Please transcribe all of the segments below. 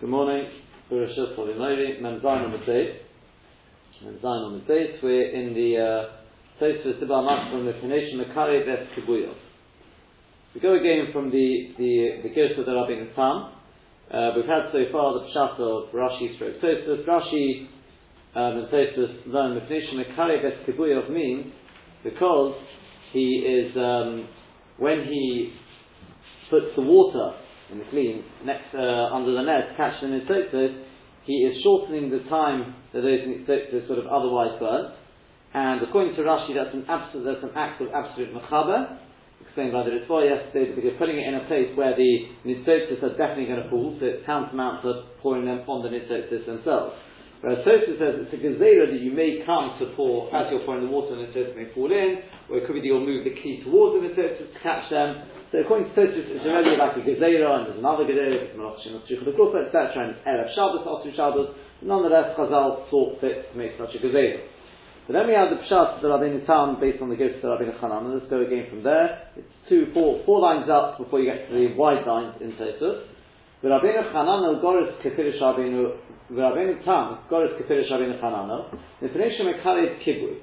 Good morning. Bereshit Cholinovi, Memzain on the date. Memzain on the date. We're in the uh, Tosfos Sibal Machzon Mefination Mekari Ves Kibuyov. We go again from the the the Gersa that Rabbi Tam. Uh, we've had so far the Pshat of Rashi stroke Tosfos. Rashi um, and Tosfos learn Mefination Mekari Ves Kibuyov means because he is um, when he puts the water in the clean next uh, under the net, catch them in he is shortening the time that those tzotzos sort of otherwise burnt. And according to Rashi, that's an absolute, that's an act of absolute mechaber, explained by the Ritva yesterday, because putting it in a place where the nitzotzos are definitely going to fall, so it's tantamount to pouring them on the nitzotzos themselves. Whereas Tosfos says it's a gezerah that you may come to pour as you're pouring the water and the nitzotzos may fall in, or it could be that you'll move the key towards the nitzotzos to catch them. So according to Tosfos, it's already like a gezerah, and there's another gezerah, it's Malach Shem Tzricha B'Kufa, etc., and Erev Shabbos, Osu Shabbos. Nonetheless, Chazal thought fit to make such a gezerah. But then we have the Pshat that Rabbeinu Tam based on the gifts of Rabbeinu Chanan. Let's go again from there. It's two, four, four lines up before you get to the wide lines in Tosfos. Rabbeinu Chananel Goris Kefirish Rabbeinu Rabbeinu Tam Goris Kefirish Rabbeinu Chanano Nefresh Mekarev Kibui.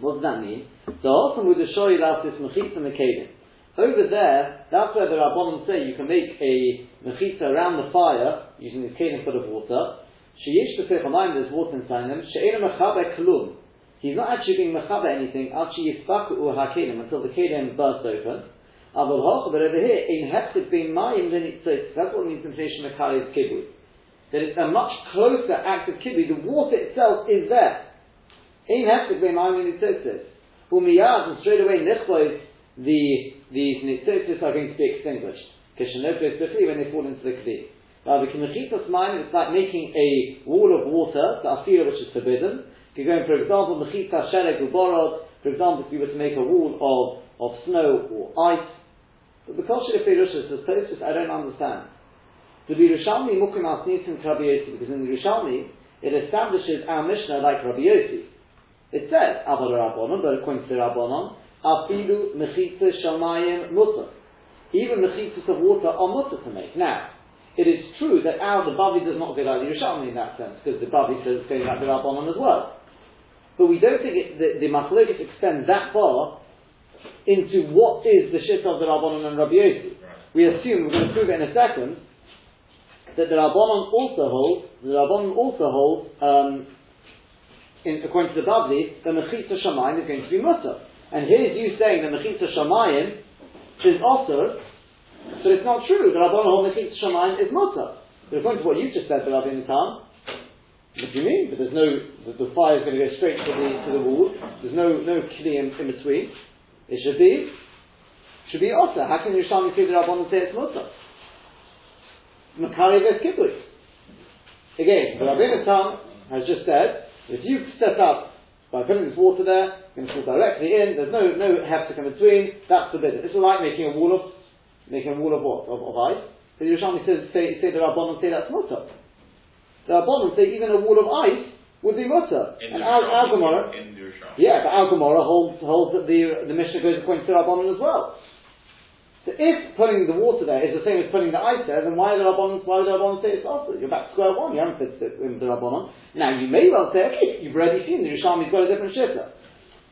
What does that mean? So often with the Shori Lasis Mechitza Mekedim. Over there, that's where the Rabbanim say you can make a mechitza around the fire using this kedim full of water. Sheyish Befechamayim, there's water inside them. She'ena Mechabe Klum. He's not actually being mechabe anything. Actually, Yisbaku Ur HaKedim until the kedim burst open. Aval Hoch, but over here, in Hepzit being Mayim, then it says, that's what means inflation Mekari is Kibui. That it's a much closer act of Kibui. The water itself is there. In Hepzit being Mayim, then it says this. Umiyad, and straight away, Nechlois, the, these Nitzotis are going to be extinguished. Kishanopos Bechli, when they fall into the Kli. Now, the Kimechitos Mayim, it's like making a wall of water, the Afira, which is forbidden. You're going, for example, Mechita Sherek Uborod, for example, if you were to make a wall of, of snow or ice, but the Kosher of Perusha says, Tosfos, I don't understand. To The Yerushalmi Mukim Al Snisim Rabbi Yossi, because in the Yerushalmi, it establishes our Mishnah like Rabbi Yossi. It says, Aval Rabbanon, but according to Rabbanon, Afilu Mechitza Shamayim Mutter. Even mechitzas of water are mutter to make. Now, it is true that our, the Bavli does not go like the Yerushalmi in that sense, because the Bavli says it's going like the Rabbanon as well. But we don't think it, the, the Machlokes extends that far into what is the shit of the Rabbanon and Rabbi Yossi. We assume, we're going to prove it in a second, that the Rabbanon also holds, the Rabbanon also holds, um, in, according to the Babli, the Mechitza Shamayim is going to be Mutter. And here's you saying the Mechitza Shamayim is also, but it's not true. The Rabbanon hold Mechitza Shamayim is Mutter. But according to what you just said, the Rabbi Natan, what do you mean? But there's no, the, the fire is going to go straight to the, to the wall. There's no, no kli in, in between. It should be, should be also. How can Yerushalmi say the Rabbanon say it's mutter? Makari ves kibui. Again, the Rabbi Tam has just said, if you set up by putting this water there, it's going to fall directly in, there's no, no heftik in between, that's forbidden. It's like making a wall of, making a wall of what? Of, of ice. The Yerushalmi says, say, say the Rabbanon say that's mutter. The Rabbanon say even a wall of ice would be mutter. In and the Al, Al Gemara, in the Yerushalmi. yeah, but Al Gemara holds, holds that the, the Mishnah goes according to Rabbanon as well. So if putting the water there is the same as putting the ice there, then why the Rabbanon, why would the Rabbanon say it's also? You're back to square one, you haven't fixed it with the Rabbanon. Now you may well say, okay, you've already seen the Yerushalmi's got a different shitta.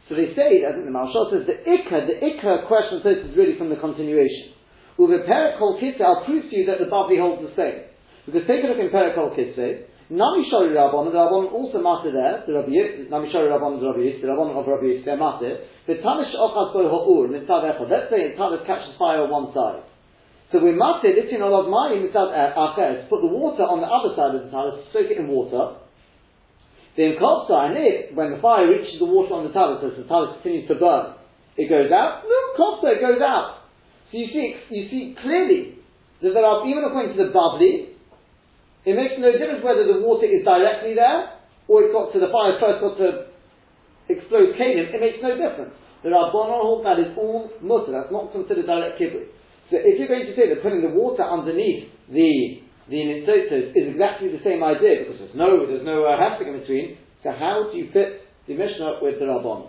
So they say, I think the Malshot says, the Ikka, the Ikka question this is really from the continuation. With a Perikol Kitzeh, I'll prove to you that the Bavli holds the same. Because take a look in Perikol Kitzeh, Nami Shari Rabban, the Rabban also matter there, the Rabbi Yis, Nami Shari Rabban is Rabbi the Rabban of Rabbi they're matter. The Tanish Ochas Bo Ha'ur, Mitzad Echad, let's say Tanish catches fire on one side. So we matter, Litin of Mayim Mitzad Acher, to put the water on the other side of the Tanish, soak it in water. The Imkopsa, and it, when the fire reaches the water on the Tanish, as the Tanish continues to burn, it goes out, no Imkopsa, it goes out. So you see, you see clearly that there are, even according to the Babli, it makes no difference whether the water is directly there or it got to the fire first got to explode Canaan. It makes no difference. The Rabbanon hold that is all mutter. That's not considered direct kibbutz. So if you're going to say that putting the water underneath the the nitzotos is exactly the same idea because there's no there's no uh, haftik in between. So how do you fit the Mishnah with the coastal.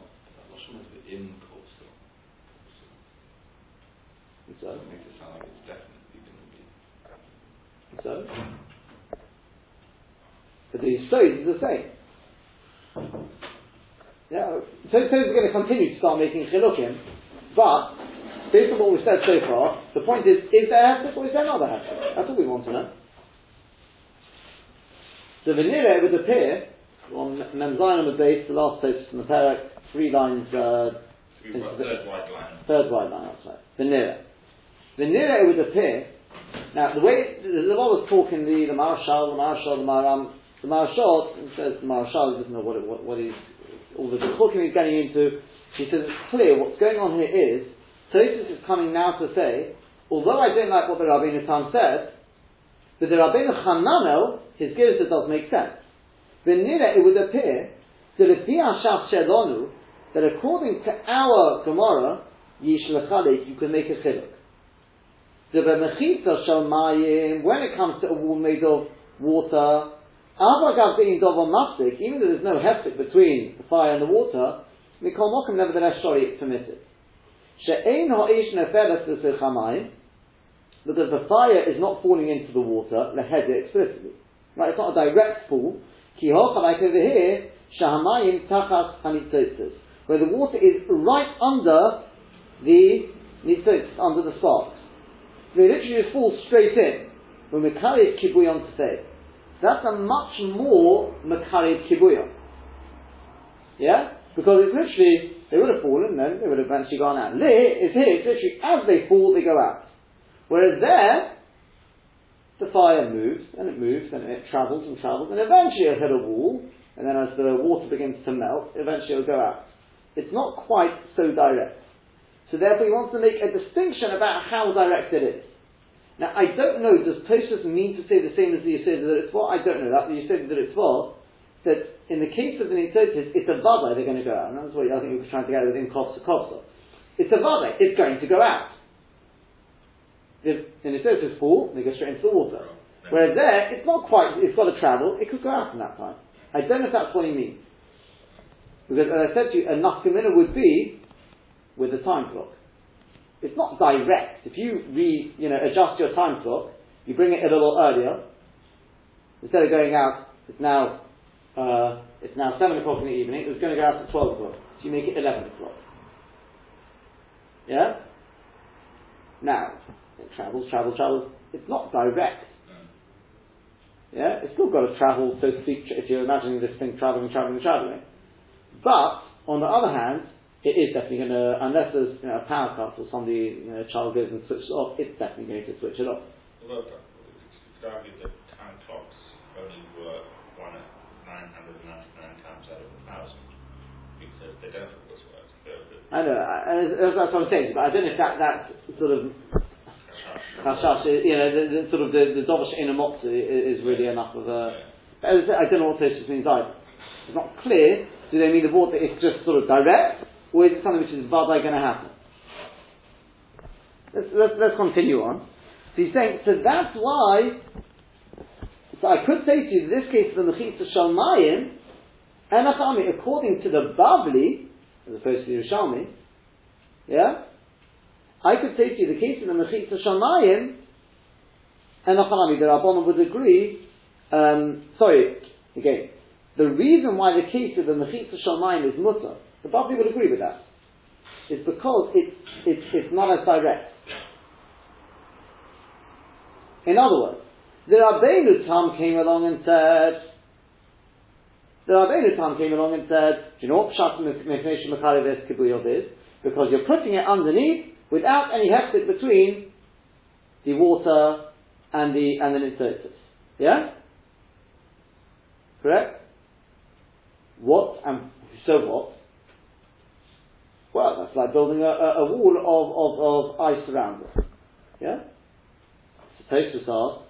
So, It makes it sound like it's definitely going to be. so But the stones is the same. Yeah, so, we're going to continue to start making chilukim, but based on what we've said so far, the point is, is there hefsek or is there not a hefsek? That's all we want to know. So it would appear, on Memzayin on the base, the last post from the parak, three lines, uh, Three third white line. third wide line, that's right. Would appear, now the way, there's a lot of talk in the, the Marshal, the Marshal, the Maram, the Marshal, says the Marshal, doesn't know what, it, what, what he's, all the talking he's getting into, he says it's clear, what's going on here is, Tosis is coming now to say, although I don't like what the Rabbeinu Tam says, but the Rabbeinu Chananel, his Girsa does make sense. Venira, it would appear, that if Ashaf Shelonu, that according to our Gemara, Yish Lechalik, you can make a chiluk. The Bemechitza Shal Mayim, when it comes to a wall made of water, Avagav being Dover Mastic, even though there's no heftik between the fire and the water, Mikol Mokum, nevertheless, Shari, it's permitted. She'ein ha'ish neferes l'sechamayim, because the fire is not falling into the water, leheder explicitly. Right, it's not a direct fall. Ki like over here, shahamayim tachas hanitzotzes, where the water is right under the nitzotzes, under the sparks. They literally just fall straight in. When Makari kibuyon to say. That's a much more Makari kibuyon. Yeah? Because it's literally, they would have fallen, then they would have eventually gone out. Here, is here, it's literally, as they fall, they go out. Whereas there, the fire moves, and it moves, and it travels and travels, and eventually it'll hit a wall, and then as the water begins to melt, eventually it'll go out. It's not quite so direct. So therefore he wants to make a distinction about how direct it is. Now I don't know, does Tosus mean to say the same as the Yisod that it's for? I don't know that. The Yisod that it's for, that in the case of the Nitzotis, it's a Vada they're going to go out. And that's what I think we were trying to get at with in Kosta Kosta. It's a Vada, it's going to go out. If the Nitzotis fall, they go straight into the water. Whereas there, it's not quite, it's got to travel, it could go out in that time. I don't know if that's what he means. Because as I said to you, a nafkamina would be with a time clock. It's not direct. If you re, you know, adjust your time clock, you bring it a little earlier. Instead of going out, it's now uh, it's now seven o'clock in the evening. It was going to go out at twelve o'clock, so you make it eleven o'clock. Yeah. Now it travels, travels, travels. It's not direct. Yeah, it's still got to travel, so to speak, if you're imagining this thing traveling, traveling, traveling. But, on the other hand, it is definitely going to, unless there's you know, a power cut or somebody, you know, a child goes and switches it off, it's definitely going to switch it off. Although, you could argue that time clocks only work one at 999 times out of a thousand. Because they don't always work. I know, I, that's what I'm saying, but I don't know if that, that sort of chashash, you know, the, the sort of the, the dovish inamotsu is, is really enough of a, as I say, I don't know what this means either. It's not clear, do they mean the water is just sort of direct, or is it something which is vadai going to happen? Let's, let's, let's continue on. So he's saying, so that's why, so I could say to you, in this case, the Mechitza Shalmayim, Enachami, according to the Bavli, as opposed to the Yerushalmi, yeah, I could say to you, the case of the Mechitza Shalmayim, Enachami, the Rabbanon would agree, um, sorry, again, the reason why the case of the Mechitza Shalmayim is mutter, the Bavli would agree with that, is because it's, it's, it's not as direct. In other words, the Rabbeinu Tam came along and said, the Rabbeinu Tam came along and said, do you know what Pshat Ves Kibuyov is? Because you're putting it underneath without any heftik between the water and the, and the Nitzotis. Yeah? Correct? What, and so what? Well, that's like building a, a, a wall of, of, of ice around it. Yeah? Supposed to start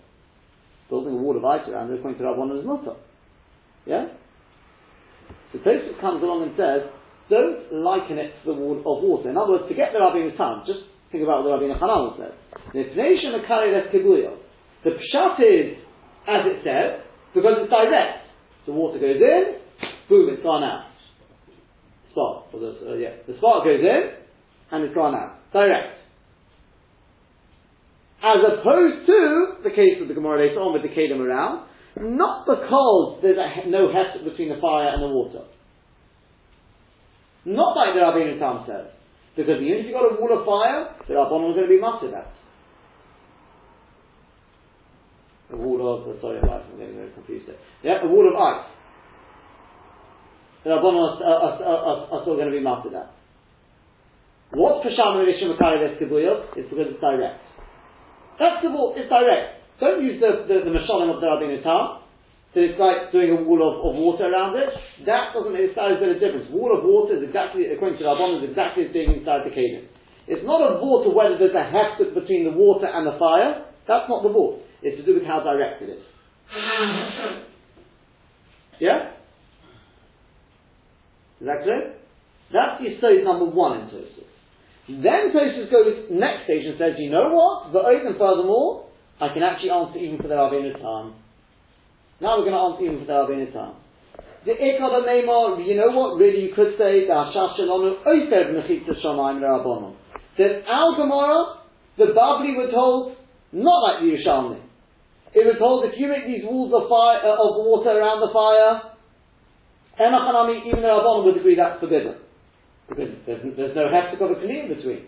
building a wall of ice around it according to Rabbanon is mutter. Yeah? So Tosfos comes along and says, don't liken it to the wall of water. In other words, forget the Rabbi Tam, just think about what the Rabbi Hanan said. The pshat is, as it says, because it's direct. The water goes in, boom, it's gone out. Spark, or the, uh, yeah, the spark goes in, and it's gone out. Direct. As opposed to the case of the Gemara later on with the Kedem around, Not because there's a, no hefset between the fire and the water. Not like the Rabbeinu Tam says. Because even if you've got a wall of fire, the Rabbanon is going to be massive at. A wall of, sorry, I'm getting confused there. Yeah, a wall of ice. The Rabbanon are, are, are, are, still going to be massive at. What's Pasham Rishon Makari? It's because it's direct. That's the wall, it's direct. Don't use the, the, the Mashalim of the Rabbeinu Tam. So it's like doing a wall of, of water around it. That doesn't make a bit of difference. Wall of water is exactly, according to Rabban, is exactly as being inside the cave. It's not a water whether there's a hefset between the water and the fire. That's not the wall. It's to do with how direct it is. Yeah? Is that clear? That's Yisod number one in Tosus. Then Tosus goes next stage and says, you know what? The oath and furthermore, I can actually answer even for the Tam. Now we're going to answer even for the Rabbeinu Tam. The Ikad Neymar, you know what? Really, you could say the Hashash Shalonu Oifer Mechitza Shamayim Rabbanon. That Al Gemara, the Babli were told, not like the Yerushalmi. It was told if you make these walls of fire uh, of water around the fire, Emachanami, even the Rabbanon would agree that's forbidden. Because there's, there's no heftik of a in between.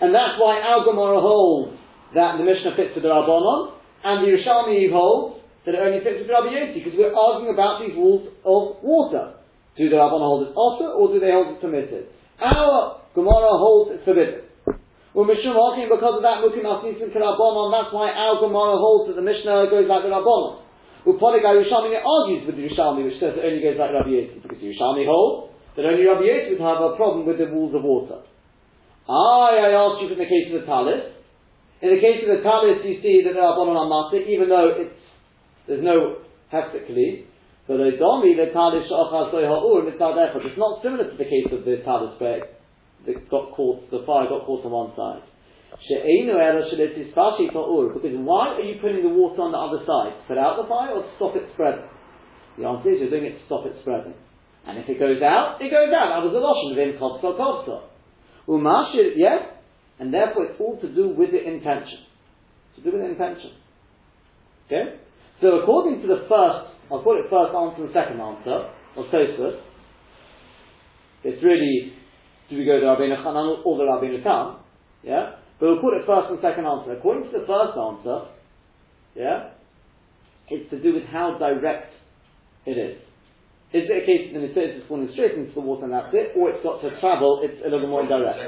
And that's why Al Gemara holds that the Mishnah fits with the Rabbanon, and the Yerushalmi holds that it only fits with Rabbi Yossi, because we're arguing about these walls of water. Do the Rabban hold it also, or do they hold it permitted? Our Gemara holds it forbidden. Well, Mishum asking because of that, Mukim Asisim Rabbanon, that's why our Gemara holds that the Mishnah goes like the Rabbanon. Upodigai Yerushalmi argues with the Yerushalmi, which says it only goes like Rabbi Yossi, because Yerushalmi holds that only Rabbi Yossi would have a problem with the walls of water. I, I asked you in the case of the Talis. In the case of the Talis, you see that the Rabbanon are master, even though it's there's no hefsek but the domi the talis ha'ur It's not similar to the case of the talis where that got caught, the fire got caught on one side. Because why are you putting the water on the other side? To Put out the fire or to stop it spreading? The answer is you're doing it to stop it spreading. And if it goes out, it goes out. That was the lotion of him kovsa kovsa. Umashir, yes, and therefore it's all to do with the intention. To do with the intention. Okay? So according to the first, I'll call it first answer and second answer, of Tosfos, it's really, do we go to Rabbeinu Chanan or the Rabbeinu Tam? Yeah? But we'll call it first and second answer. According to the first answer, yeah, it's to do with how direct it is. Is it a case that the mitzvah is falling straight into the water and that's it, or it's got to travel, it's a little more indirect?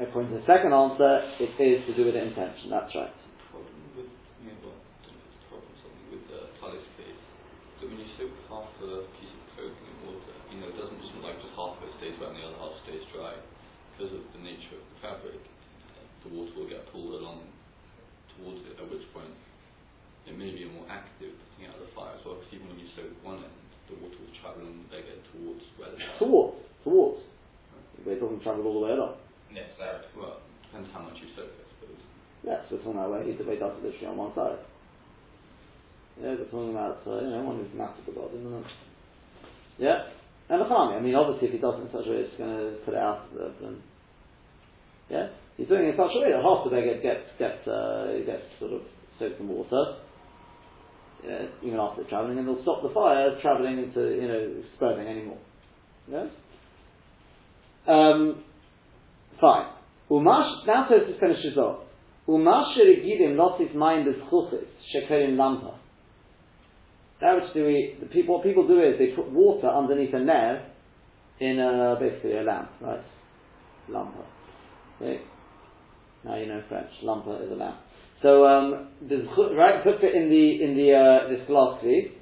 According to the second answer, it is to do with the intention, that's right. a piece of clothing in water, you know, it doesn't just like just half of it stays wet and the other half stays dry. Because of the nature of the fabric, the water will get pulled along towards it, at which point it may be more active putting out the fire as well, because even when you soak one end, the water will travel on again towards where the Towards, towards. But it doesn't travel all the way along. Yes, Well, depends how much you soak, I suppose. Yes, we're talking about where he, does it literally on one side. Yeah, we're talking about, uh, you know, one who's massive God, isn't it? Yeah? And the farming, I mean, obviously, if he does it in such a way, it's going to put it out of the, then, yeah? He's doing it in such a way that half the bag gets, gets, uh, gets sort of soaked in water, yeah, even after travelling, and they'll stop the fire travelling into, you know, spreading anymore. Yeah? Um, fine. Umash, now Tosis finishes off. Umash Regidim lost his mind as chuchis, shekerim lampa. That which do we, the people, what people do is they put water underneath a nail in a, basically a lamp, right? Lampa. Okay. Now you know French. Lampa is a lamp. So um, right put it in the in the uh, this glass sleeve.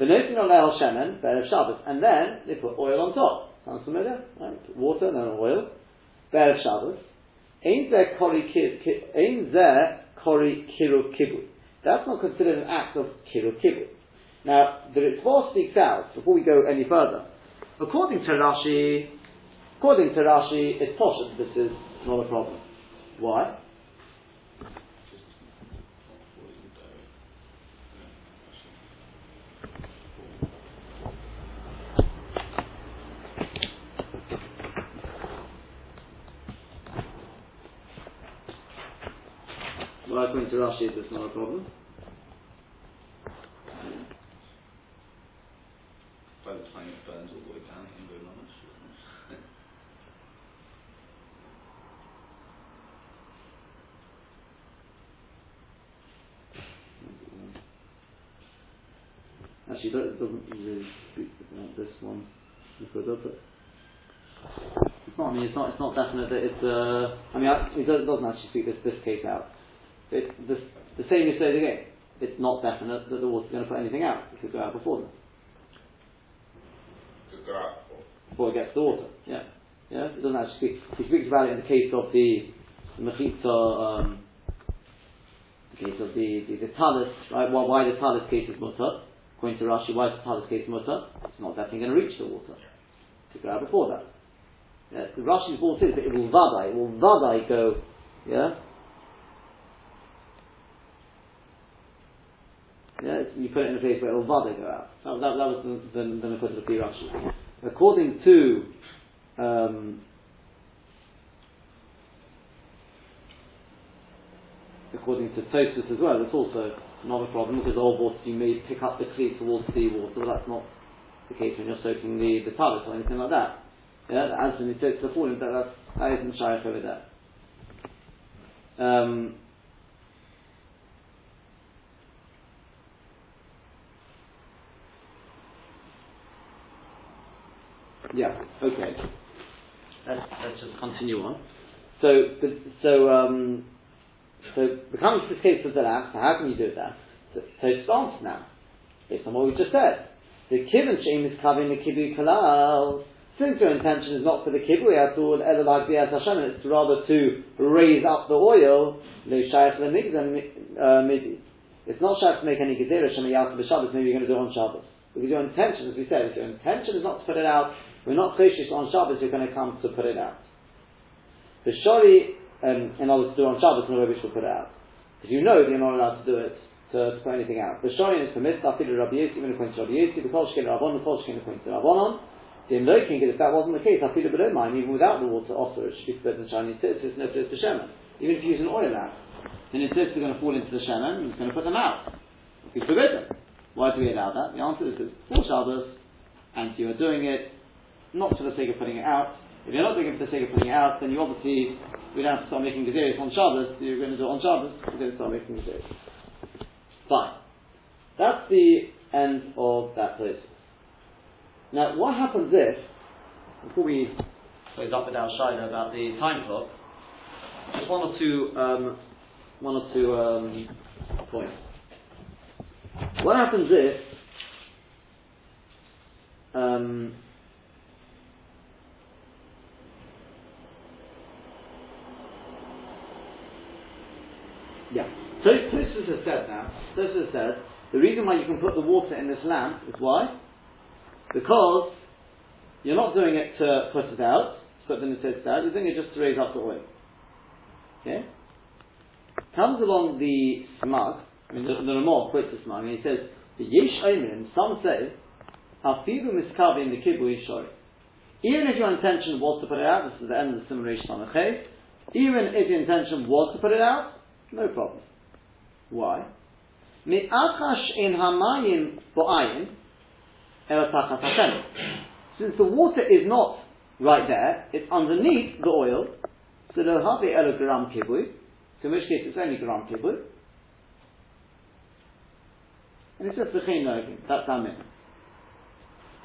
V'notin on le'el shemen be'erev Shabbos, and then they put oil on top. Sounds familiar, right? Water, no oil. Be'erev Shabbos. Ain't there kori ain't there kiru kibu? That's not considered an act of kiru kibu. Now, the Ritva speaks out, before we go any further. According to Rashi, according to Rashi, it's posh this is not a problem. Why? Rashi, that's not a problem. By the time it burns all the way down, it can go on Actually, that doesn't really speak about this one. If It does it? It's not. I mean, it's not. It's not definite that it's. Uh, I mean, I, it doesn't actually speak this this case out. It, the, the same is said again. It's not definite that the water's going to put anything out. It could go out before them. Could go out before. Before it gets the water. Yeah. Yeah. It doesn't actually speak. He speaks about it in the case of the, the mechitza. Um, the case of the the, the talis, right? Why, why the talis case is mutter? According to Rashi, why is the talis case mutter? It's not definitely going to reach the water. To go out before that. Yeah, the Rashi's brought is that it will vadai, it will vadai go, yeah? Yeah, you put it in a place where it will vadai go out. That, that, that was the, the, the Nakuta. According to, um, according to Tosus as well, it's also not a problem because whole water you may pick up the cleat towards the water, but that's not the case when you're soaking the, the talus or anything like that. Yeah, answer is the falling, but that's, that isn't shaykh over there. Um, yeah, okay. Let's, let's just continue on. So, so, um, so the to this case of the lamp, so how can you do that? So, so it's answer now, based on what we just said. The kivin shame is covering the kibu kalal. Since your intention is not for the kibui at all, Hashem, it's rather to raise up the oil, uh, it's not shaykh to make any gezerah shem b'Shabbos, maybe you're going to do it on Shabbos. Because your intention, as we said, if your intention is not to put it out, we're not choshish on Shabbos, we're going to come to put it out. The shori, um, in order to do it on Shabbos, no way we should put it out. Because you know that you're not allowed to do it to, to put anything out. The shori is permitted, after Rabbi Yossi, even according to Rabbi Yossi, the kol shkin Rabban, the kol shkin according to Rabbanon, the looking if that wasn't the case, I feel a bit of mind, even without the water, also it should be split in Chinese tits, it's no to Shemen. Even if you use an oil lamp, then the tits are going to fall into the Shemen and it's going to put them out. It's forbidden. Why do we allow that? The answer is it's for Shabbos, and you are doing it not for the sake of putting it out. If you're not doing it for the sake of putting it out, then you obviously, we don't have to start making gezeris on Shabbos, you're going to do it on Shabbos, we're going to start making gezeris. Fine. That's the end of that place. Now, what happens if, before we close up with our shayla about the time clock, just one or two, um, one or two um, points. What happens if um, So Tosfos has said now. Tosfos has said the reason why you can put the water in this lamp is why because you're not doing it to put it out, to put the nitzitzit out, you're doing it just to raise up the oil. Okay? Comes along the smug, I mean, the, the quotes the smug, and he says, the Yesh Omen, some say, Afibu miskavi in the kibu shori. Even if your intention was to put it out, this is the end of the simulation on the even if your intention was to put it out, no problem. Why? In hamayim bo'ayin, since the water is not right there, it's underneath the oil, so lo have elo gram kibui, in which case it's only gram kibui. And it says v'chein nogin, that's our minimum.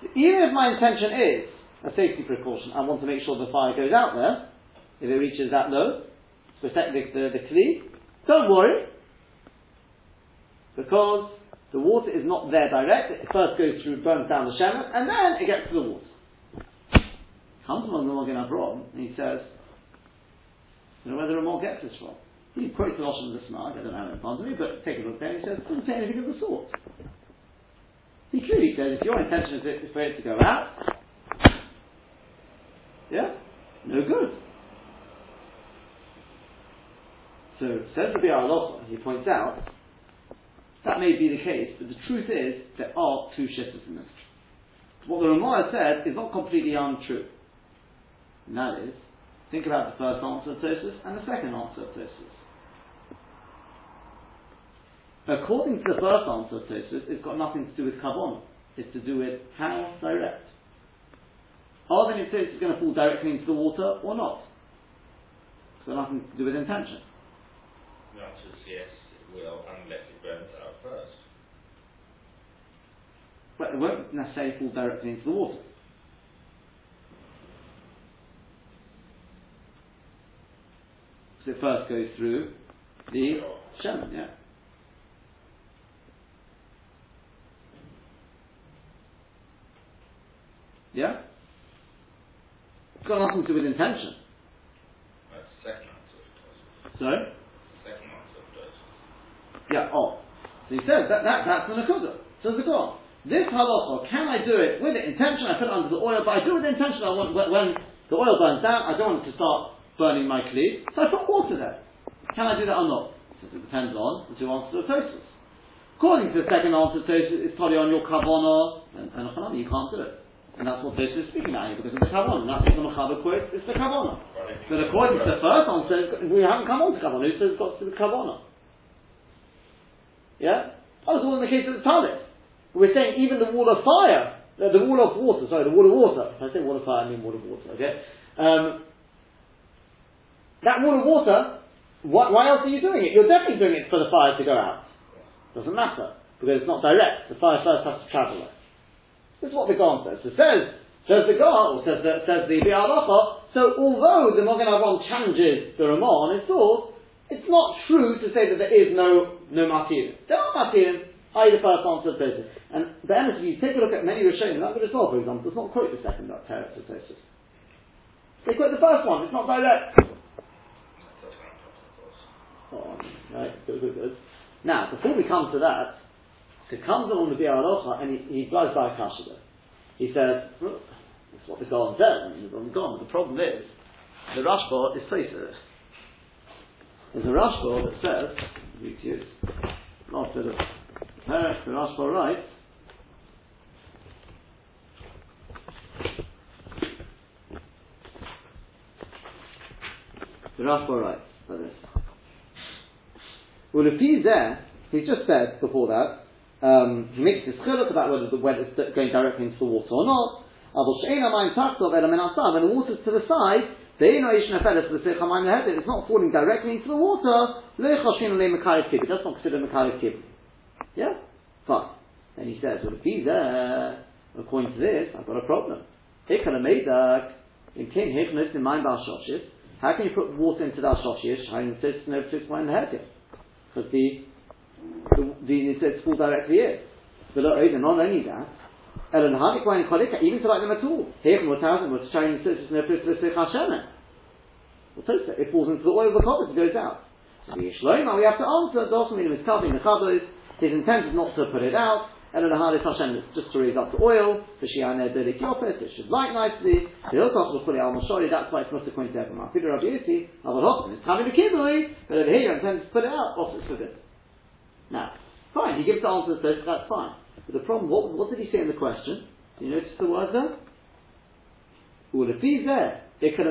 So even if my intention is a safety precaution, I want to make sure the fire goes out there, if it reaches that low, to protect the, the, the kli, don't worry, because the water is not there direct. It first goes through, burns down the shemen, and then it gets to the water. Comes along the Magen Avraham, and he says, don't know where the Ramah gets this from. He quotes the Lashon of the Smag, I don't have it in front me, but take a look there, he says, it doesn't say anything of the sort. He clearly says, if your intention is for it to go out, yeah, no good. So, says the Halacha, he points out, that may be the case, but the truth is there are two shittas in this. What the Ramah said is not completely untrue. And that is, think about the first answer of Tosfos and the second answer of Tosfos. According to the first answer of Tosfos, it's got nothing to do with Kabbon. It's to do with how direct. Are the nitzitzis going to fall directly into the water or not? It's got nothing to do with intention. The answer is yes, it will, unless it burns. But it won't necessarily fall directly into the water. So it first goes through the Shem, yeah. Yeah? It's got nothing to do with intention. That's the second answer of the Sorry? Second answer of the Yeah, oh. So he says that, that that's the Nakuda. So the God. This halacha, can I do it with the intention? I put it under the oil, but I do it with the intention. I want when, the oil burns down, I don't want it to start burning my cleave, so I put water there. Can I do that or not? It depends on the two answers of Tosus. According to the second answer, Tosus is probably on your kavana, and, and you can't do it. And that's what Tosus is speaking about here because of the kavana. That's what the Mechaber quotes, it's the kavana. But according to the first answer, we haven't come on to. Who says it's got to do with kavana? Yeah? That was all in the case of the talis. We're saying even the wall of fire, the wall of water, sorry, the wall of water. If I say wall of fire, I mean wall of water, okay? Um, that wall of water, why, why else are you doing it? You're definitely doing it for the fire to go out. Doesn't matter, because it's not direct. The fire first has to travel it. This is what the Gaon says. So says, says the Gaon, or says the, says the Bi'alacha, so although the Mogen Avon challenges the Ramah on his source, it's not true to say that there is no, no Matirim. There are Matirim, i.e. the first answer of Tosis. And the end if you take a look at many Rishonim, like the Rizal, for example, does not quote the second Teretz of Tosis. They quote the first one, it's not direct. Oh, right, good, good, good. Now, before we come to that, so comes along with the Biur and he, he drives by a Kashidah. He says, well, that's what the Gaon says, and the Gaon, the problem is, the Rashba is Tosis. There's a Rashba that says, read to you, last bit of Perek, the Rashba writes, the Rashba writes like this. Well, if he's there, he's just said before that, um, he makes this chiluk about whether, the, whether going directly into the water or not. When the water's to the side, it's not falling directly into the water. That's not considered Makariv Kib. Yeah? Fine. Then he says, well, if he's there, according to this, I've got a problem. How can you put water into that Shoshish? Because the, the, the, it says directly in. But not only that, even to like them at all. It falls into the oil of the cobbles, it goes out. So we have to answer, the Osman is covering the cobbles, his intent is not to put it out, and the Hadis Hashem is just to raise up the oil, for Shiane Delik Yopet, it should light nicely, the Hilchot will it al Moshori, that's why it's not according to everyone. Peter Rabbi Yossi, Avad Hoffman, it's coming to Kibui, but over here you intend to put it out, opposite for this. Now, fine, he gives the answer to this, that's fine. But the problem, what, what did he say in the question? Do you notice the words there? Have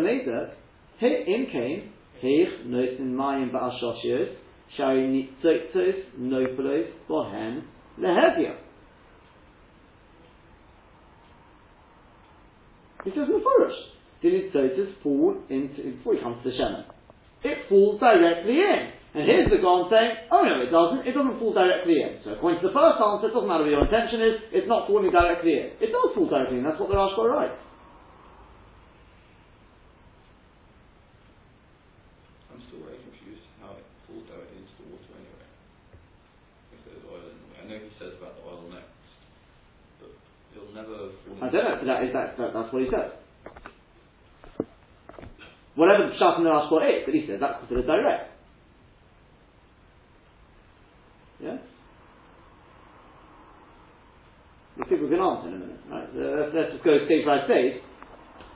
made that. In came, Heich, Nosin, Mayim, Ba'ashoshios, Shari Nitzoktos, Nopelos, Bohen, Lehevia. He says Mefurish. Did Nitzoktos fall into, before he comes to the Shema? It falls directly in. And here's the Gaon saying, oh no, it doesn't, it doesn't fall directly in. So according to the first answer, it doesn't matter what your intention is, it's not falling directly in. It does fall directly in, that's what the Rashba writes. I don't know. That is that, that that's what he says. Whatever the pshat in the last Rashba is, but he says that's considered direct. Yeah. We think we can answer in a minute, right? Uh, let's, let's just go stage by stage.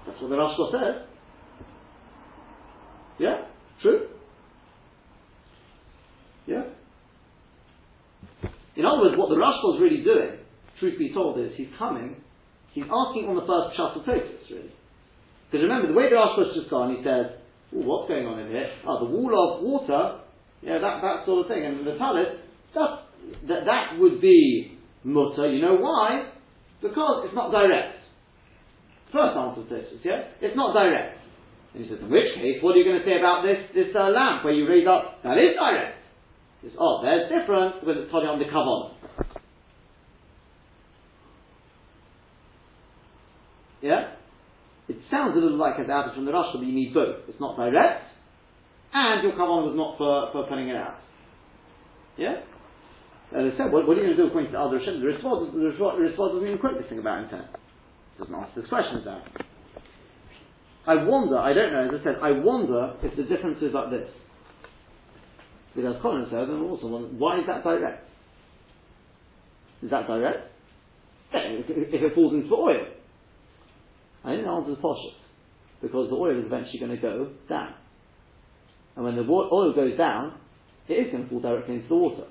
That's what the Rashba says. Yeah, true. Yeah. In other words, what the Rashba is really doing, truth be told, is he's coming He's asking on the first Pshat really. Because remember, the way the Rashba's just gone, he says, what's going on in here? Oh, the wall of water, yeah, that, that sort of thing. And the talis, that, that, that would be mutter. You know why? Because it's not direct. First answer to this, yeah? It's not direct. And he says, in which case, what are you going to say about this, this uh, lamp where you raise up? That is direct. Says, oh, there's difference because it's totally on the kavon. Yeah? It sounds a little like added from the Rashba, but you need both. It's not direct, and your kavan was not for, for putting it out. Yeah? As I said, what, what are you going to do according to the other Rishonim? The response, the response doesn't even quote this thing about intent. It Doesn't answer this question about. I wonder, I don't know, as I said, I wonder if the difference is like this. Because Colin says, and also why is that direct? Is that direct? If it falls into oil. I think the answer is Poshet. Because the oil is eventually going to go down. And when the oil goes down, it is going to fall directly into the water.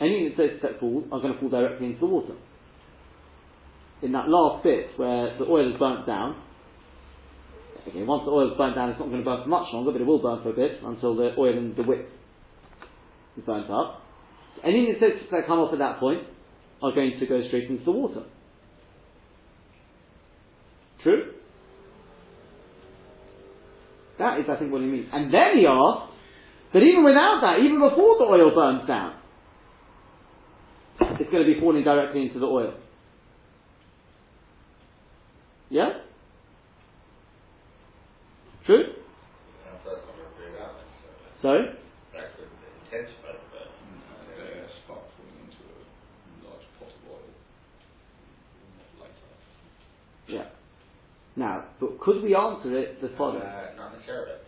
Any that that fall are going to fall directly into the water. In that last bit where the oil is burnt down, okay, once the oil is burnt down, it's not going to burn for much longer, but it will burn for a bit until the oil and the wick is burnt up. Any insects that come off at that point are going to go straight into the water. True? That is, I think, what he means. And then he asks, but even without that, even before the oil burns down, it's going to be falling directly into the oil. Yeah? True? Sorry? Now, but could we answer it the following? Uh, not necessarily.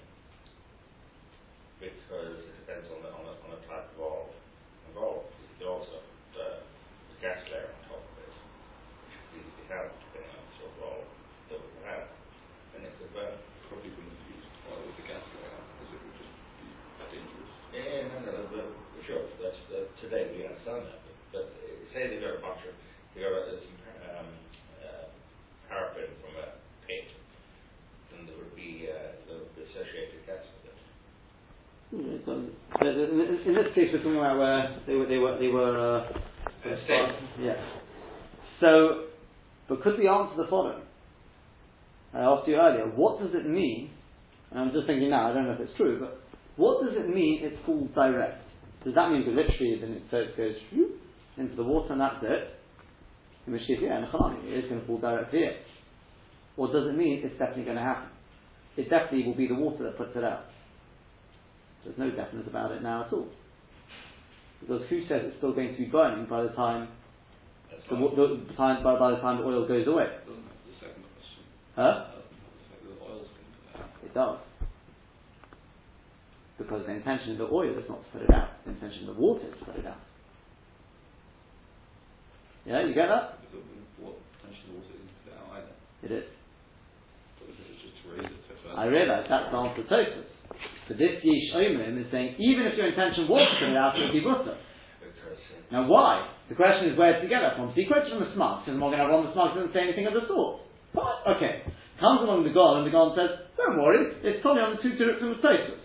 Because it depends on the, on the, on the type of oil involved. You could also put uh, the gas layer on top of it, which could easily have, depending on the sort of oil that we have. And it could burn. Probably wouldn't use oil with the gas layer, because it would just be dangerous. Yeah, no, no, no, no, sure. That's, uh, today we understand that. But, but uh, say they've got a bunch of, they've got a, some um, uh, paraffin from a pit, then there would be uh, the, the associated gas with it. Yeah, so, in, in this case, we're talking about where they were, they were, they were. Uh, yeah. So, but could we answer the following? I asked you earlier. What does it mean? And I'm just thinking now. I don't know if it's true, but what does it mean? It falls direct. Does that mean that literally then it, it goes into the water and that's it? In which case, yeah, in it is going to fall directly in. Or does it mean it's definitely going to happen? It definitely will be the water that puts it out. There's no definite about it now at all. Because who says it's still going to be burning by the time the, fine. the time by, by the time the oil goes away? The second question? Huh? Doesn't the fact that the oil's going to? It does. Because the intention of the oil is not to put it out. The intention of the water is to put it out. Yeah, you get that? Because of what potentially the water isn't put out. It is. But if it's just to raise it to. I realise that's the answer to Tosfos. But this Yish Omrim is saying even if your intention was to put it out, it would be butter. Now why? The question is where to get that from. So he quotes from the Smag, says Morgan Avon, the Smag doesn't say anything of the sort. But, okay. Comes along the Gaon, and the Gaon says, don't worry, it's totally on the two directions of Tosfos.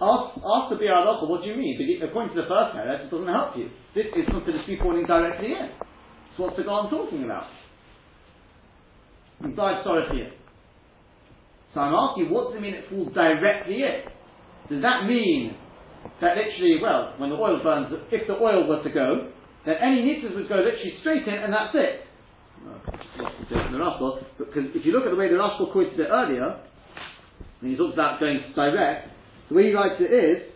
Ask, ask the Bir what do you mean? Because according to the first merit, it doesn't help you. This is considered to be falling directly in. So what's the Gaon talking about? Dive sorry here. So I'm asking, what does it mean it falls directly in? Does that mean that literally, well, when the oil burns, if the oil were to go, then any nitzvahs would go literally straight in and that's it? Rashba, because if you look at the way the Rashba quoted it earlier, when he talks about going direct, the way he writes it is,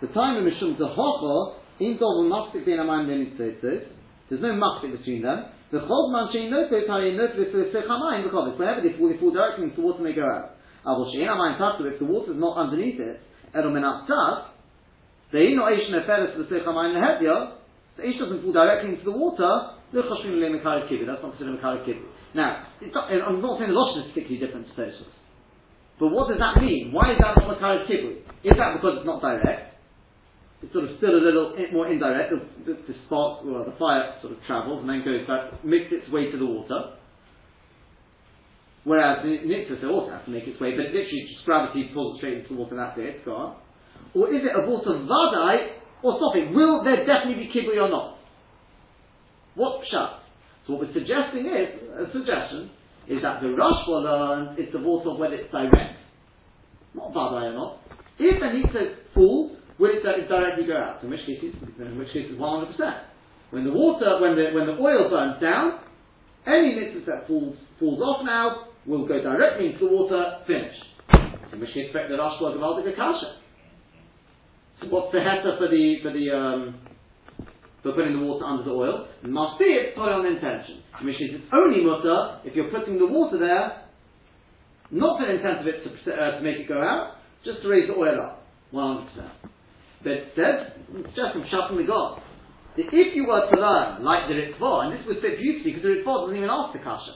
the time of Mishum Zahacha, in Dov Mastik Ben Amayim Lenitzaitzis, there's no mastic between them. The Chod Man Shein Noto Tari Noto Sechamayim because whenever they fall, they fall directly into the water they go out. Avol Shein Amayim Tatu, if the water's not underneath it, Ero Menat Tat, they know Eish Neferes the Sechamayim Lehevya, the Eish doesn't fall directly into the water, the Choshvim Le Mekari Kibbutz, that's not considered Mekari Kibbutz. Now, it's not, I'm not saying the Lashon is particularly different to Tosos. But what does that mean? Why is that not Mekari Kibbutz? Is that because it's not direct? It's sort of still a little more indirect. The, the, the spark, well, the fire sort of travels and then goes back, makes its way to the water. Whereas the Nixus also has to make its way, but it literally just gravity pulls straight into the water and that's it, it's gone. Or is it a water vadai or something? Will there definitely be kibui or not? What pshat? So what we're suggesting is, a suggestion, is that the Rashba learns it's the water of whether it's direct. Not Vadai or not. If a Nitza falls, will it directly go out? In which case, in which case it's 100%. When the water, when the, when the oil burns down, any mitzvah that falls, falls off now will go directly into the water, finished. In which case, the Rashba Gavaldik Akasha. So what's the heter for the, for the, um, for putting the water under the oil, It must be it's on intention. Which is it's only mutter if you're putting the water there, not for the intent of it to, uh, to make it go out, just to raise the oil up. 100%. But it says, it's just from shutting the God. That if you were to learn, like the Ritva, and this would fit beautifully because the Ritva doesn't even ask the Kasha.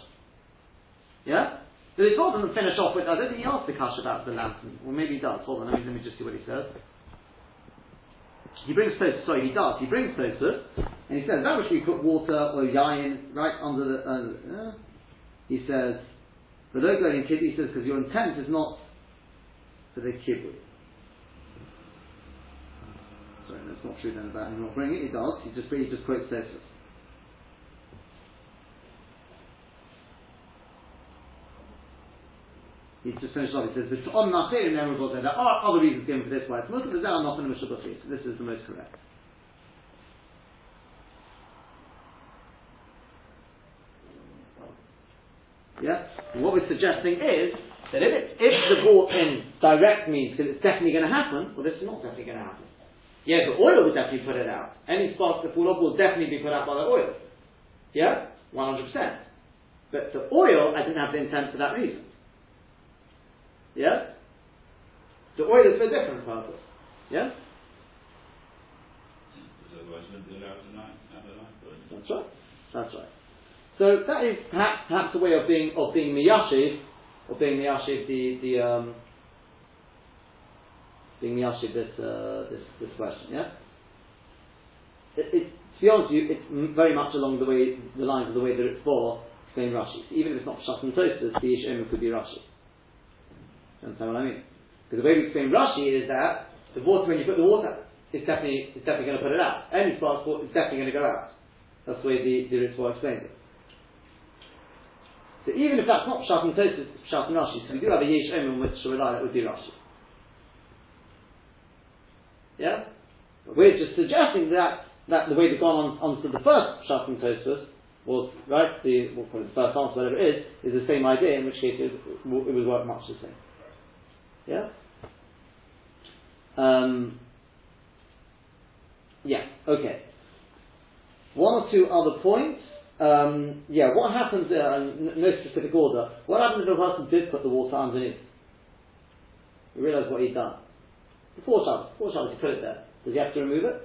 Yeah? The Ritva doesn't finish off with, I don't think he asked the Kasha about the lantern. Well, maybe he does. Hold on, let me, let me just see what he says. He brings Tosfos, sorry, he does. He brings Tosfos, and he says, that which we put water or yayin right under the, uh, uh, he says, the logo in kibbutz, he says, because your intent is not for the kibbutz. Sorry, that's not true then about him not bringing it, he does, he just, he just quotes Tosfos. He's just finished off. He says, "On nachirim There are other reasons given for this why it's they are not in the this is the most correct. Yeah. And what we're suggesting is that if it, if the brought in direct means that it's definitely going to happen, well, this is not definitely going to happen. Yeah, the oil will definitely put it out. Any sparks that fall off will definitely be put out by the oil. Yeah, one hundred percent. But the oil, I didn't have the intent for that reason. Yeah? The oil is for a different purpose. Yeah? That's right. That's right. So that is perhaps perhaps a way of being of being miyashiv, of being miyashiv the the um, being miyashiv this uh, this this question. Yeah. It, it, to be honest with you, it's very much along the way the lines of the way that it's for explain Rashi. So even if it's not shut and Tosfos, the ish could be Rashi. You understand what I mean? Because the way we explain Rashi is that the water, when you put the water, it's definitely, it's definitely going to put it out. Any spark is definitely going to go out. That's the way the, the Ritva explained it. So even if that's not Pshat and Tosfos, it's Pshat and Rashi, so we do have a Yesh on which that would be Rashi. Yeah? We're just suggesting that, that the way they've gone on, onto the first Pshat and Tosfos was, right, the, well, the first answer, whatever it is, is the same idea, in which case it, it would work much the same. Yeah? Um, yeah, okay. One or two other points. Um, yeah, what happens, uh, no specific order, what happens if a person did put the water underneath? You realise what he'd done. Before Shabbos, before Shabbos, he put it there. Does he have to remove it?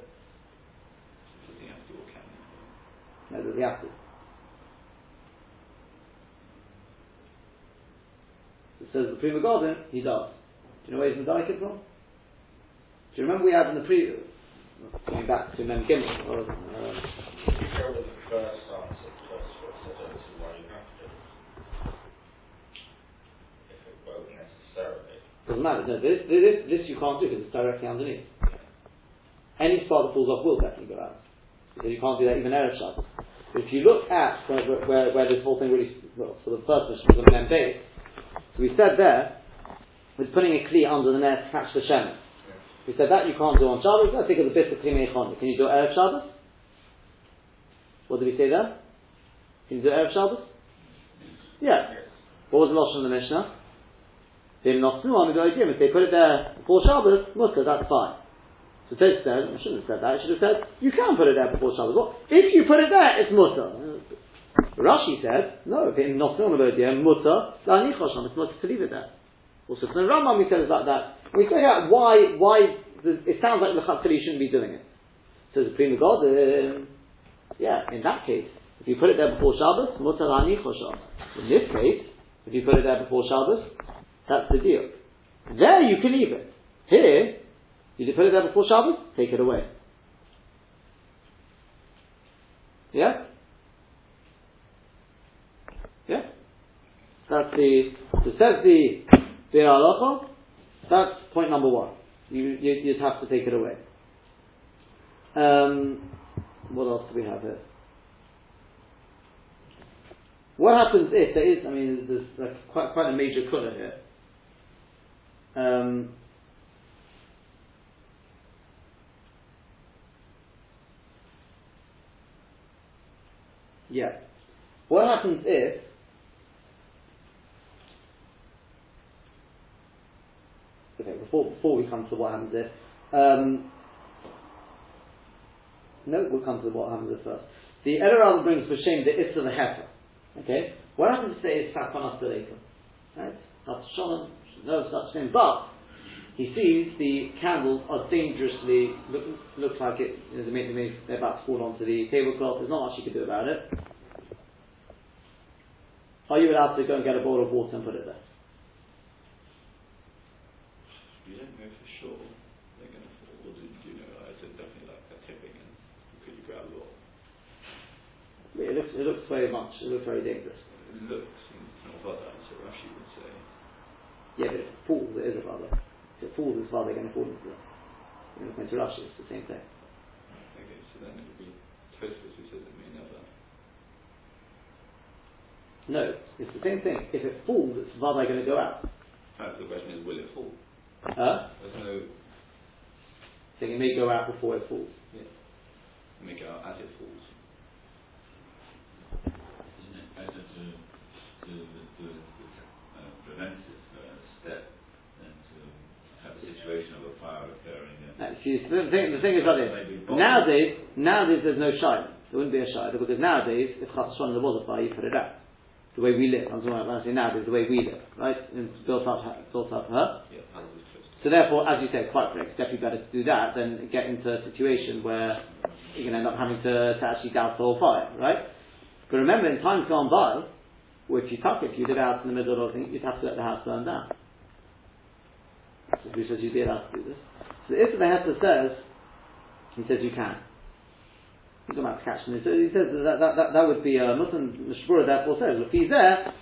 Does he have to or can he? No, does he have to? It says the Pri Megadim, he does. Do you know where he's Medayik from? Do you remember we had in the previous, going back to Mem Gimel, or, uh, the first answer why you have to. If it won't necessarily. Doesn't matter. No, this, this, this you can't do because it's directly underneath. Any spot that falls off will definitely go out. So you can't do that even Erev Shabbos. If you look at where, where, where, this whole thing really, well, so the first mission was base, so we said there, with putting a kli under the net to catch the shemen. We said that you can't do on Shabbos. I think of the bit of kli meichon. Can you do erev Shabbos? What did we say there? Can you do erev Shabbos? Yeah. What was the lashon of the Mishnah? Vim nosnu on the idea. If they put it there before Shabbos, mutter, that's fine. So Ted said, I shouldn't have said that. I should have said, you can put it there before Shabbos. Well, if you put it there, it's mutter. Rashi said, no, if it's not on the idea, mutter, it's mutter to leave it there. Also, from the Rambam we said it's like that. We figure out why, why it sounds like the Chatzili shouldn't be doing it. So the Prima God, uh, yeah, in that case, if you put it there before Shabbos, Mutar In this case, if you put it there before Shabbos, that's the deal. There you can leave it. Here, you put it there before Shabbos, take it away. Yeah? Yeah? That's the, so says the Biur halacha, that's point number one. You, you, you'd have to take it away. Um, what else do we have here? What happens if there is? I mean, there's, there's quite quite a major kula here. Um, yeah. What happens if okay before before we come to what happens if um, no we'll come to what happens if first. The Elerab brings for shame the Issa the Hefer. Okay? What happens if there is Belekum? Right? That's Shalom, no such thing. But he sees the candles are dangerously look looks like it you know, they make, they make, they're about to fall onto the tablecloth. There's not much you can do about it. Are you allowed to go and get a bowl of water and put it there? You don't know for sure they're going to fall, or do you know? I said definitely like a tipping, and could you grab a lot? It looks, it looks very much, it looks very dangerous. It looks not that, so Rashi would say. Yeah, but if it falls, it is a father. If it falls, it's father going to fall into it. You know, to Rashi, it's the same thing. Okay, so then it would be Tosfos who says it may never. No, it's the same thing. If it falls, it's father going to go out. Perhaps the question is, will it fall? Huh? There's no So it may go out before it falls. make it may go out as it falls. Isn't it better to, to, to uh, preventive uh, step than to have a situation of a fire occurring? And Uh, see, the, thing, the thing is like Maybe this. both. Nowadays, nowadays there's no shine. There wouldn't be a shine because nowadays, if Chas there was a fire, you put it out. The way we live. I'm talking about when I say nowadays, the way we live, right? And built up, built up, huh? Yeah, as is Tosfos. So therefore, as you say, quite correct. It's definitely better to do that than get into a situation where you're going to end up having to, to actually douse the whole fire, right? But remember, in times gone by, if you tuck it, if you live out in the middle of things, you'd have to let the house burn down. So who says you'd be allowed to do this? So if the Hester says, he says you can. He's about to catch them. So he says that, that, that, that would be a Muslim, Mishnah Berurah therefore says, if he's there,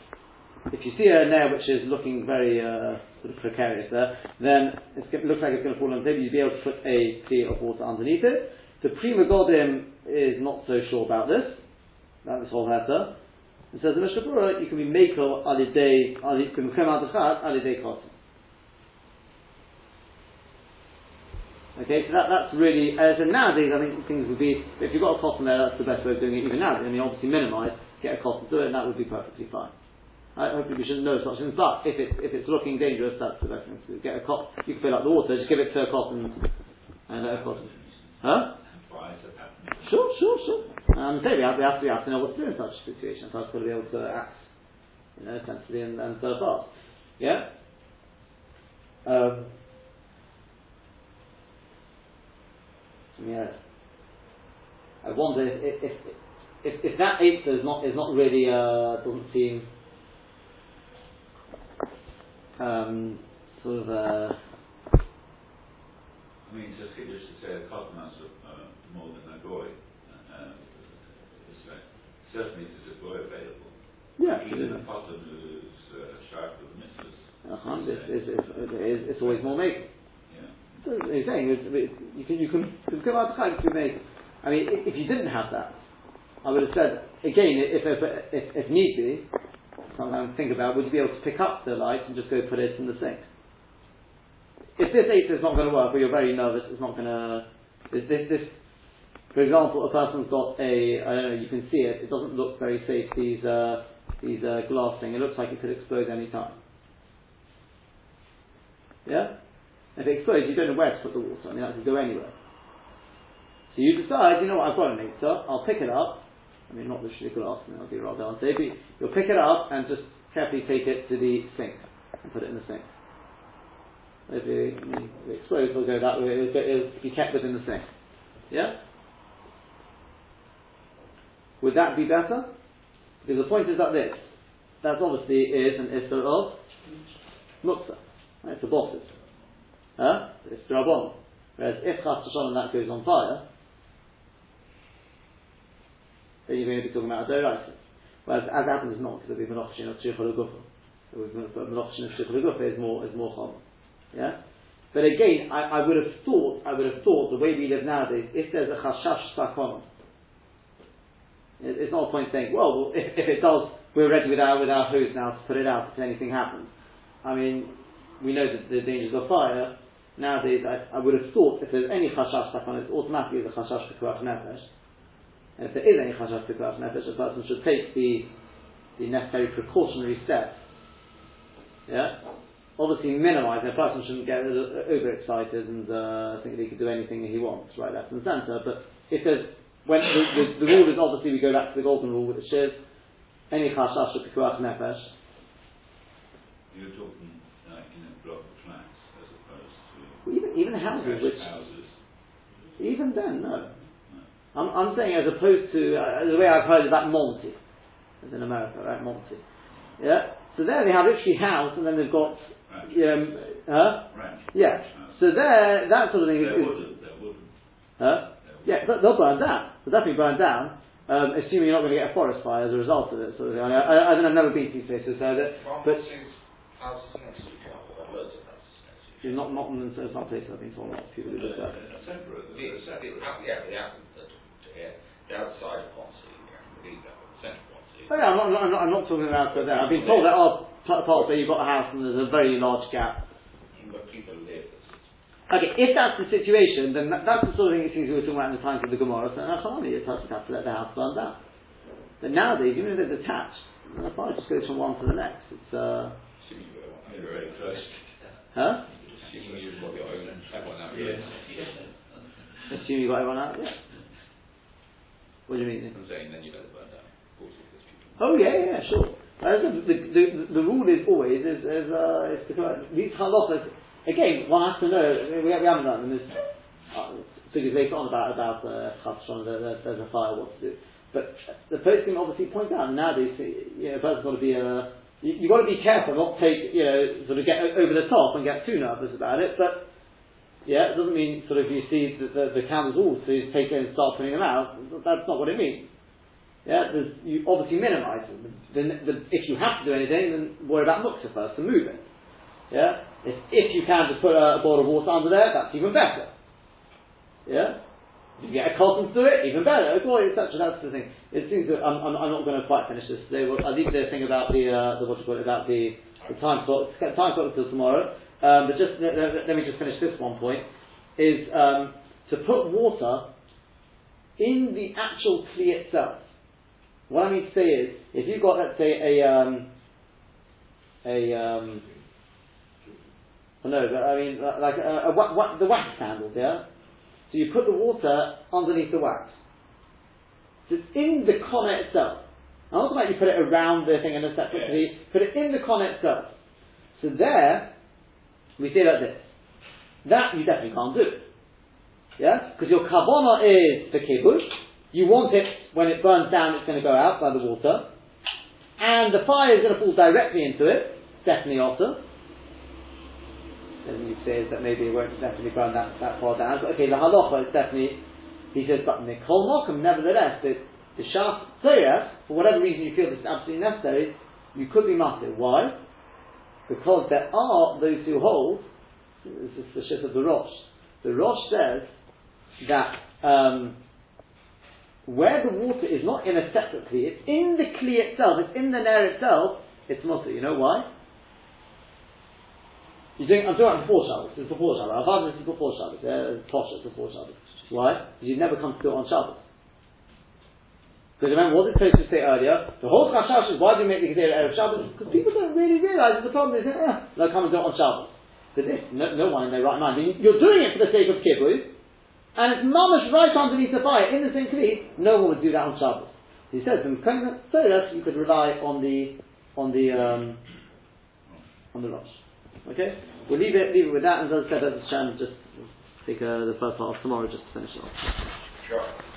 if you see a nail which is looking very uh, sort of precarious there, then it looks like it's going to fall on the table. You'd be able to put a kli of water underneath it. The Pri Megadim is not so sure about this, about this whole heter. It says the Mishnah Berurah, you can be Mako alidei, you can come out the chat alidei kosim. Okay, so that, that's really, uh, so nowadays I think things would be, if you've got a cotton there, that's the best way of doing it even now. I mean, obviously minimise, get a cotton to it, and that would be perfectly fine. Uh, hopefully we shouldn't know such things, but if, it, if it's looking dangerous, that's the best thing to. Get a cotton, you can fill up the water, just give it to a cotton, and let a cotton. Huh? Sure, sure, sure. Um, say we have, we have to, we have to know what to do in such a situation. So I've got to be able to act, you know, sensibly and, and so fast. Yeah. Um, yeah. I wonder if if, if, if, if that eight is not is not really uh, doesn't seem um, sort of uh, I mean, just, just to say a couple months uh, more than a goy. Uh, like, certainly there's a goy available. yeah. Even a cotton who's uh, sharp with misses. Uh-huh, it's, it's, it's, it's, always more making. He's saying is, you can you can come out make. I mean, if you didn't have that, I would have said again, if if if, if need be, sometimes think about would you be able to pick up the light and just go put it in the sink? If this eight is not going to work, or you're very nervous, it's not going to. This, this this, for example, a person's got a I don't know, you can see it. It doesn't look very safe. These uh, these uh, glass thing. It looks like it could explode any time. Yeah. If it explodes, you don't know where to put the water. I mean, that could go anywhere. So you decide, you know what, I've got an mixer, I'll pick it up. I mean, not literally glass, I'll be rather unsafe. but You'll pick it up and just carefully take it to the sink and put it in the sink. If it, if it explodes, it'll go that way. It'll, it'll be kept within the sink. Yeah? Would that be better? Because the point is like this. That obviously is an issue of mukta. Right? It's a bosses. Huh? It's drabon. Whereas if chas and that goes on fire, then you're going to be talking about a doraisa. Whereas as happens not, because there'll be menochin of shrichol gufa. But of shrichol gufa is more is more common. Yeah. But again, I, I would have thought, I would have thought the way we live nowadays, if there's a chashash sakon, It, it's not a point saying, well, well if, if it does, we're ready with our, with our hose now to put it out if anything happens. I mean, we know that the dangers of fire. Nowadays, I, I would have thought if there's any chashash stuck on it, automatically the chashash for kuach nefesh. And if there is any chashash for kuach nefesh, a person should take the, the necessary precautionary steps. Yeah? Obviously minimise, a person shouldn't get overexcited and uh, think that he can do anything he wants, right, left and centre, but if there's, when the, the, the rule is obviously we go back to the golden rule with the shiz, any chashash for kuach nefesh, You're talking like in a block of flats as opposed to Well, even even houses which houses. even then no. I'm, I'm saying as opposed to uh, the way I've heard about Monsey, as in America, right? Monsey. Yeah. So there they have literally house, and then they've got Ranch. um, huh? Ranch. Yeah. House. So there, that sort of thing is, They're is wooden, they're wooden. huh? They're Yeah, but they'll burn down. They'll definitely burn down. Um, assuming you're not going to get a forest fire as a result of it. Sort of thing. I, I, I don't know, I've never been to these places, so that, but houses next to each other, there are loads of houses next to each you're not, not in I've been told, a lot of people who there. Uh, separate, other. they're The, separate. the, out- yeah, the, out, the, the, the outside of Ponsonby, you can believe that, but the centre of Ponsonby. Oh, yeah, I'm not, I'm not, I'm not talking about that. I've been told there are parts where you've got a house and there's a very large gap. But people live, Okay, if that's the situation, then that, that's the sort of thing it seems we were talking about in the times of the Gemara, so Nachalami, a person has to let the house burn down. But nowadays, even if they're detached, the fire just goes from one to the next. It's, uh, Assuming you've got They're your very own, close. huh? assuming you've got your own, everyone out Yes. Assume you got everyone out, yeah. What do you mean? I'm saying then you let it burn down. Of course, if there's people. Oh yeah, yeah, yeah, sure. As I said, the, the, the, the rule is always is, is, uh, is to these halachas. Again, one has to know. We, we haven't done them. There's uh, figures later on about about uh, chapshon, there, there, there's a fire, what to do. But the post can obviously point out nowadays, you know, a person's got to be a. You, you've got to be careful, not take, you know, sort of get over the top and get too nervous about it. But yeah, it doesn't mean sort of you see the, the, the candles all, so you take it and start putting them out. That's not what it means. Yeah, there's, you obviously minimise them. The, if you have to do anything, then worry about muksa first and move it. Yeah, if, if you can just put a, a of water under there, that's even better. Yeah, you get a cotton to it, even better. Boy, etc. That's the thing. It seems that I'm, I'm, I'm not going to quite finish this today. Well, I'll leave the thing about the, uh, the what you call it, about the, the time clock. Time clock until tomorrow. Um, but just let, let- let me just finish this one point. Is um, to put water in the actual kli itself. What I mean to say is, if you've got, let's say, a um, a um, oh no, but I mean, uh, like a, a, wa- wa- the wax candles, yeah. So you put the water underneath the wax. So it's in the corner itself. Now, not about you put it around the thing in a separate Yeah. yeah. put it in the corner itself. So there, we say like this. That you definitely can't do. Yeah? Because your kavana is the kibbutz. You want it, when it burns down, it's going to go out by the water. And the fire is going to fall directly into it. Definitely also. Then you say that maybe it won't definitely burn that, that far down. But okay, the halacha is definitely, he says, but Nikol Mokum, nevertheless, the, the Shaf Tzorah, for whatever reason you feel this is absolutely necessary, you could be master. Why? Because there are those who hold, this is the shit of the Rosh. The Rosh says that um, where the water is not in a separate kli, it's in the kli itself, it's in the nair itself, it's mutter. You know why? You're doing, I'm doing it before Shabbos. Is before Shabbos. Avad, this is before Shabbos. Yeah, Tosha, it's before Shabbos. Why? Because you've never come to do it on Shabbos. Because remember, what did Tosha say earlier? The whole Chashash is why do you make the Kedera Erev Shabbos? Because people don't really realise the problem is, eh, they'll come and do it on Shabbos. But this, no, no one in their right mind. You- You're doing it for the sake of kibbutz, and it's mamash right underneath the fire, in the same kli, no one would do that on Shabbos. He says, from Torah, you could rely on the, on the, um, on the Rosh. Okay? We'll leave it, leave it with that, and as I said, a just take uh, the first part of tomorrow just to finish it off. sure.